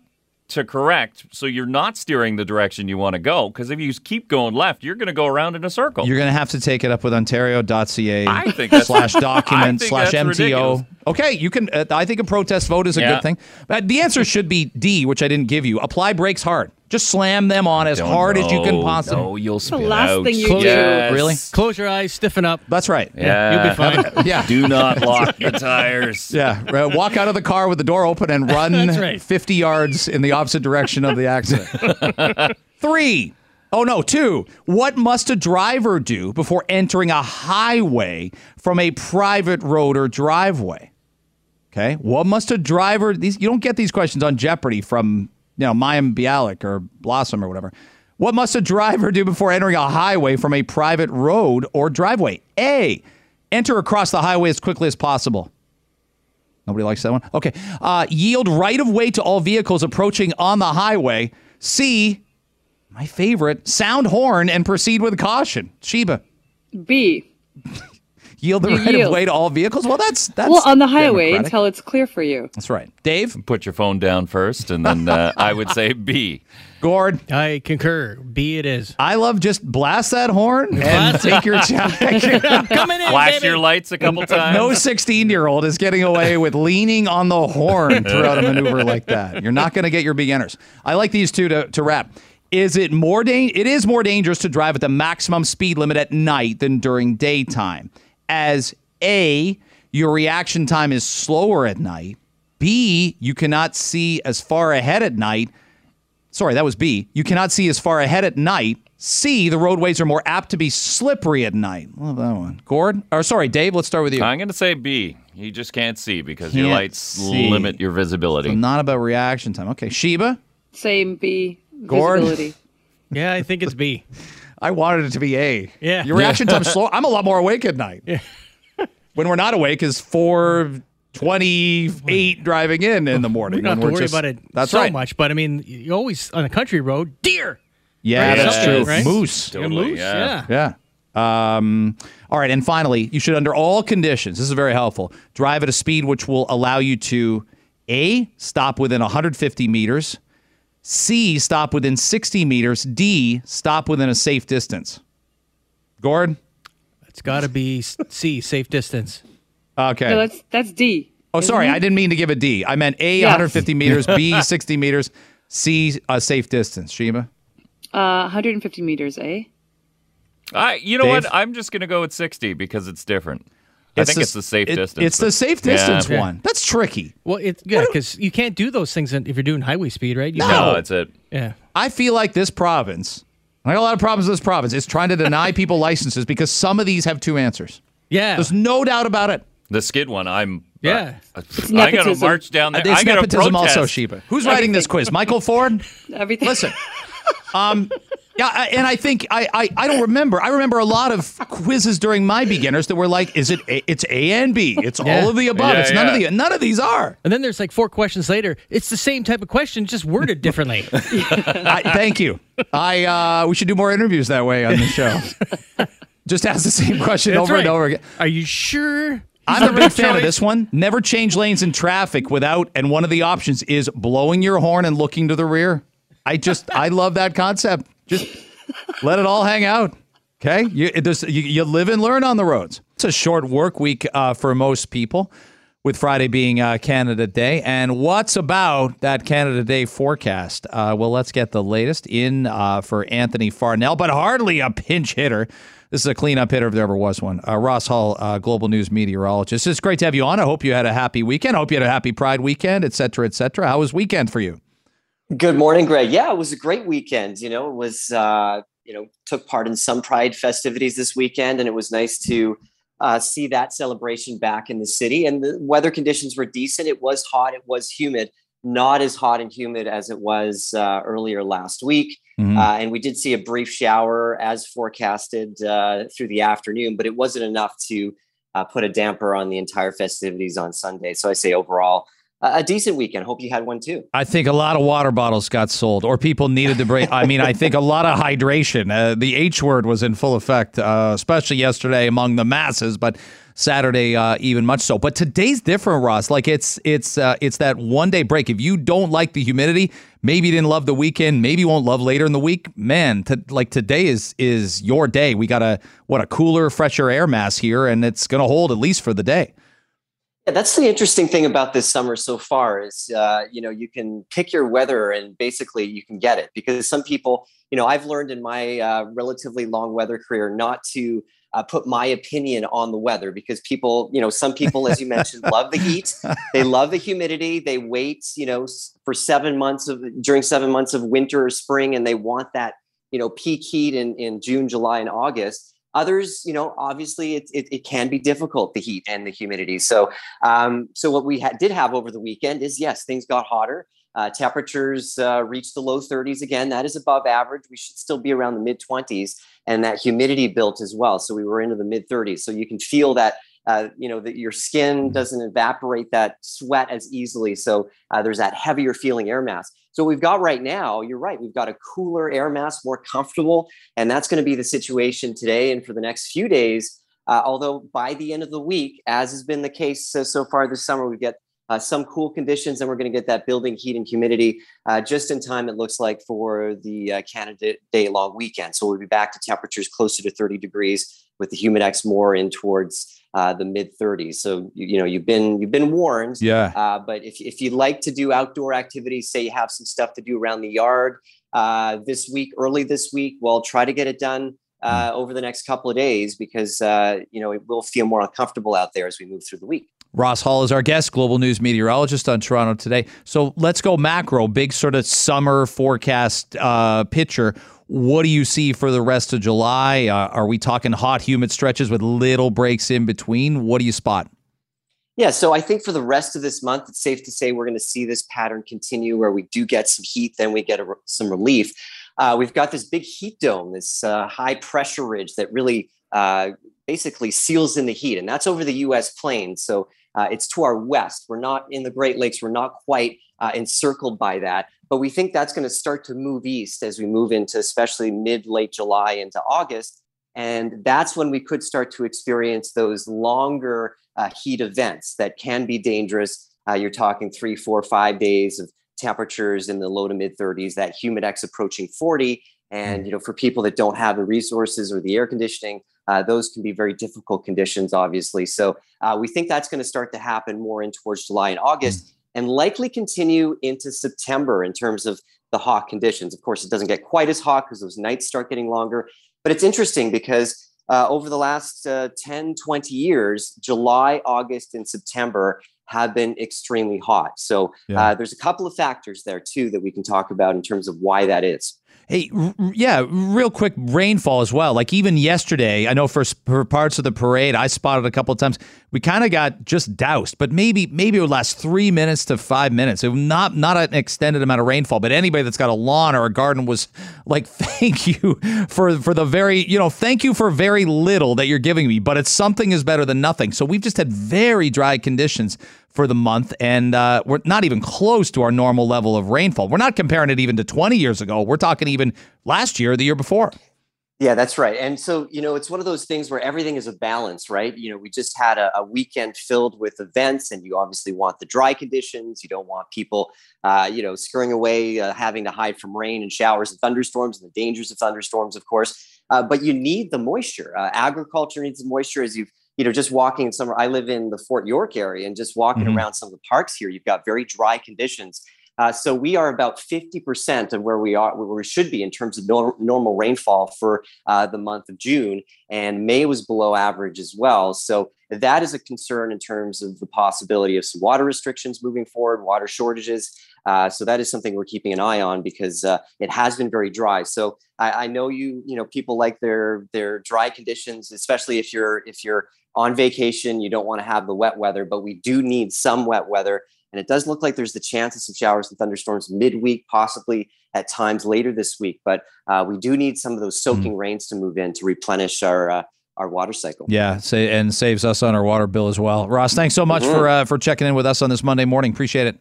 to correct so you're not steering the direction you want to go. Because if you keep going left, you're going to go around in a circle. You're going to have to take it up with Ontario.ca I think *laughs* slash *laughs* document slash MTO. ridiculous. Okay, you can. Uh, I think a protest vote is a Yeah. good thing. But the answer should be D, which I didn't give you. Apply brakes hard. Just slam them on as Don't hard as you can know. possibly. No, you'll the spin last out. thing you Close do. your- Really? Close your eyes, stiffen up. That's right. Yeah. You'll be fine. Yeah. Do not lock the tires. *laughs* Yeah, right. walk out of the car with the door open and run *laughs* That's right. 50 yards in the opposite direction of the accident. *laughs* Three. Oh, no, two. What must a driver do before entering a highway from a private road or driveway? Okay. What must a driver these you don't get these questions on Jeopardy from you know Mayim Bialik or Blossom or whatever. What must a driver do before entering a highway from a private road or driveway? A. Enter across the highway as quickly as possible. Nobody likes that one? Okay. Uh, yield right of way to all vehicles approaching on the highway. C. My favorite, sound horn and proceed with caution. Sheba. B. *laughs* Yield the You right of way to all vehicles. Well, that's that's well, on the highway democratic. until it's clear for you. That's right. Dave, Put your phone down first, and then uh, I would say B. *laughs* Gord, I concur. B it is. I love just blast that horn and take your time. *laughs* Coming in, Flash baby. your lights a couple times. no 16 year old is getting away with leaning on the horn throughout a maneuver like that. You're not going to get your beginners. I like these two to, to wrap. Is it more da- It is more dangerous to drive at the maximum speed limit at night than during daytime. As A, your reaction time is slower at night. B, you cannot see as far ahead at night. Sorry, that was B. You cannot see as far ahead at night. C, the roadways are more apt to be slippery at night. Love that one. Gord? Or sorry, Dave, let's start with you. I'm going to say B. You just can't see because your Can't lights see. limit your visibility. So not about reaction time. Okay, Sheba. Same B. Gord? Visibility. *laughs* Yeah, I think it's B. I wanted it to be A. Yeah. Your reaction time's *laughs* slow. I'm a lot more awake at night. Yeah. when we're not awake is four twenty-eight driving in in the morning. We don't have to worry just- about it That's so right. much, but I mean, you always on a country road, deer. Yeah, Right, that's something, true. right? Moose. Yeah, Totally, moose, yeah. yeah. Yeah. Um, all right, and finally, you should, under all conditions, this is very helpful, drive at a speed which will allow you to A, stop within 150 meters, C, stop within 60 meters, D, stop within a safe distance. Gord? It's got to be C, safe distance. Okay. No, that's that's D. oh, sorry, isn't I didn't mean to give a D. I meant A, Yes. 150 *laughs* meters, B, 60 meters, C, a safe distance. Shima? Uh, 150 meters, eh? I, you know Dave? what? I'm just going to go with 60 because it's different. I think the- it's the safe it- distance. It's the safe distance Yeah. one. That's tricky. Well, it's yeah, because you can't do those things if you're doing highway speed, right? You No. No, that's it. Yeah. I feel like this province, I got a lot of problems with this province, is trying to deny *laughs* people licenses because some of these have two answers. Yeah. There's no doubt about it. The skid one, I'm. Yeah. Uh, I'm going to march down there. It's I'm going to nepotism protest. also, Sheba. Who's writing this quiz? Michael Ford? *laughs* Everything. Listen. *laughs* Um, yeah, and I think I, I I don't remember. I remember a lot of quizzes during my beginners that were like, "Is it a, it's A and B? It's Yeah. all of the above. Yeah, it's none of the none of these are." And then there's like four questions later. It's the same type of question, just worded differently. *laughs* I, thank you. I uh, we should do more interviews that way on the show. Just ask the same question That's over and over again. Are you sure? I'm a big fan of this one. Never change lanes in traffic without, and one of the options is blowing your horn and looking to the rear. I just, I love that concept. Just let it all hang out. Okay, you, you, you live and learn on the roads. It's a short work week uh, for most people, with Friday being uh, Canada Day. And what's about that Canada Day forecast? Uh, well, let's get the latest in uh, for Anthony Farnell, but hardly a pinch hitter. This is a cleanup hitter if there ever was one. Uh, Ross Hull, uh, global news meteorologist. It's great to have you on. I hope you had a happy weekend. I hope you had a happy Pride weekend, et cetera, et cetera. How was weekend for you? Good morning, Greg. Yeah, it was a great weekend. You know, it was uh, you know took part in some Pride festivities this weekend, and it was nice to uh, see that celebration back in the city. And the weather conditions were decent. It was hot. It was humid. Not as hot and humid as it was uh, earlier last week. Mhm. Uh, and we did see a brief shower as forecasted uh, through the afternoon, but it wasn't enough to uh, put a damper on the entire festivities on Sunday. So I say overall, a decent weekend. Hope you had one too. I think a lot of water bottles got sold, or people needed to break. I mean, I think a lot of hydration. Uh, the H word was in full effect, uh, especially yesterday among the masses, but Saturday uh, even much so. But today's different, Ross. Like it's it's uh, it's that one day break. If you don't like the humidity, maybe you didn't love the weekend, maybe you won't love later in the week. Man, like today is is your day. We got a what a cooler, fresher air mass here, and it's going to hold at least for the day. Yeah, that's the interesting thing about this summer so far is uh, you know you can pick your weather and basically you can get it because some people you know I've learned in my uh, relatively long weather career not to uh, put my opinion on the weather because people you know some people as you mentioned love the heat. They *laughs* love the humidity. They wait you know for seven months of during seven months of winter or spring and they want that you know peak heat in in June July and August others you know obviously it, it, it can be difficult the heat and the humidity so um, so what we ha- did have over the weekend is yes, things got hotter. Uh, temperatures uh, reached the low 30s again. That is above average. We should still be around the mid 20s, and that humidity built as well. So we were into the mid 30s. So you can feel that. Uh, you know that your skin doesn't evaporate that sweat as easily, so uh, there's that heavier feeling air mass. So we've got right now, you're right, we've got a cooler air mass, more comfortable, and that's going to be the situation today and for the next few days. Uh, although by the end of the week, as has been the case so, so far this summer, we get uh, some cool conditions and we're going to get that building heat and humidity uh, just in time, it looks like, for the uh, Canada Day long weekend. So we'll be back to temperatures closer to 30 degrees with the humidex more in towards uh, the mid 30s. So you, you know you've been you've been warned. Yeah. Uh, but if if you like to do outdoor activities, say you have some stuff to do around the yard uh, this week, early this week, well, try to get it done uh, over the next couple of days because uh, you know it will feel more uncomfortable out there as we move through the week. Ross Hull is our guest, global news meteorologist on Toronto today. So let's go macro, big sort of summer forecast uh, picture. What do you see for the rest of July? Uh, are we talking hot, humid stretches with little breaks in between? What do you spot? Yeah, so I think for the rest of this month, it's safe to say we're going to see this pattern continue where we do get some heat, then we get a, some relief. Uh, we've got this big heat dome, this uh, high pressure ridge that really uh, basically seals in the heat, and that's over the US plains. So uh, it's to our west. We're not in the Great Lakes, we're not quite uh, encircled by that, but we think that's going to start to move east as we move into especially mid late July into August. And that's when we could start to experience those longer uh, heat events that can be dangerous. Uh, you're talking three, four, five days of temperatures in the low to mid 30s, that humidex approaching 40. And you know, for people that don't have the resources or the air conditioning, uh, those can be very difficult conditions, obviously. So uh, we think that's going to start to happen more in towards July and August, and likely continue into September in terms of the hot conditions. Of course, it doesn't get quite as hot because those nights start getting longer. But it's interesting because uh, over the last uh, 10, 20 years, July, August, and September have been extremely hot. So Yeah. uh, there's a couple of factors there too that we can talk about in terms of why that is. Hey, r- yeah, real quick rainfall as well. Like even yesterday, I know for, for parts of the parade, I spotted a couple of times. We kind of got just doused, but maybe maybe it would last three minutes to five minutes. It not not an extended amount of rainfall, but anybody that's got a lawn or a garden was like, *laughs* "Thank you for for the very you know, thank you for very little that you're giving me, but it's something is better than nothing." So we've just had very dry conditions for the month, and uh, we're not even close to our normal level of rainfall. We're not comparing it even to 20 years ago. We're talking even last year, the year before. Yeah, that's right. And so, you know, it's one of those things where everything is a balance, right? You know, we just had a, a weekend filled with events, and you obviously want the dry conditions. You don't want people, uh, you know, scurrying away, uh, having to hide from rain and showers and thunderstorms and the dangers of thunderstorms, of course. Uh, but you need the moisture. Uh, agriculture needs the moisture as you've, you know, just walking in summer. I live in the Fort York area, and just walking Mhm. around some of the parks here, you've got very dry conditions. Uh, so we are about 50% of where we are, where we should be in terms of nor- normal rainfall for uh, the month of June. And May was below average as well. So that is a concern in terms of the possibility of some water restrictions moving forward, water shortages. Uh, so that is something we're keeping an eye on because uh, it has been very dry. So I, I know you, you know, people like their their dry conditions, especially if you're if you're on vacation, you don't want to have the wet weather, but we do need some wet weather. And it does look like there's the chance of some showers and thunderstorms midweek, possibly at times later this week. But uh, we do need some of those soaking rains to move in to replenish our uh, our water cycle. Yeah, say, and saves us on our water bill as well. Ross, thanks so much Mhm. for uh, for checking in with us on this Monday morning. Appreciate it.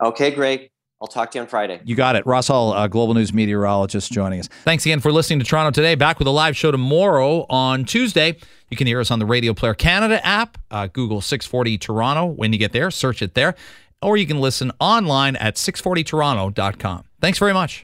Okay, great. I'll talk to you on Friday. You got it. Ross Hull, uh, global news meteorologist, joining us. Thanks again for listening to Toronto Today. Back with a live show tomorrow on Tuesday. You can hear us on the Radio Player Canada app. Uh, Google 640 Toronto. When you get there, search it there. Or you can listen online at 640toronto.com. Thanks very much.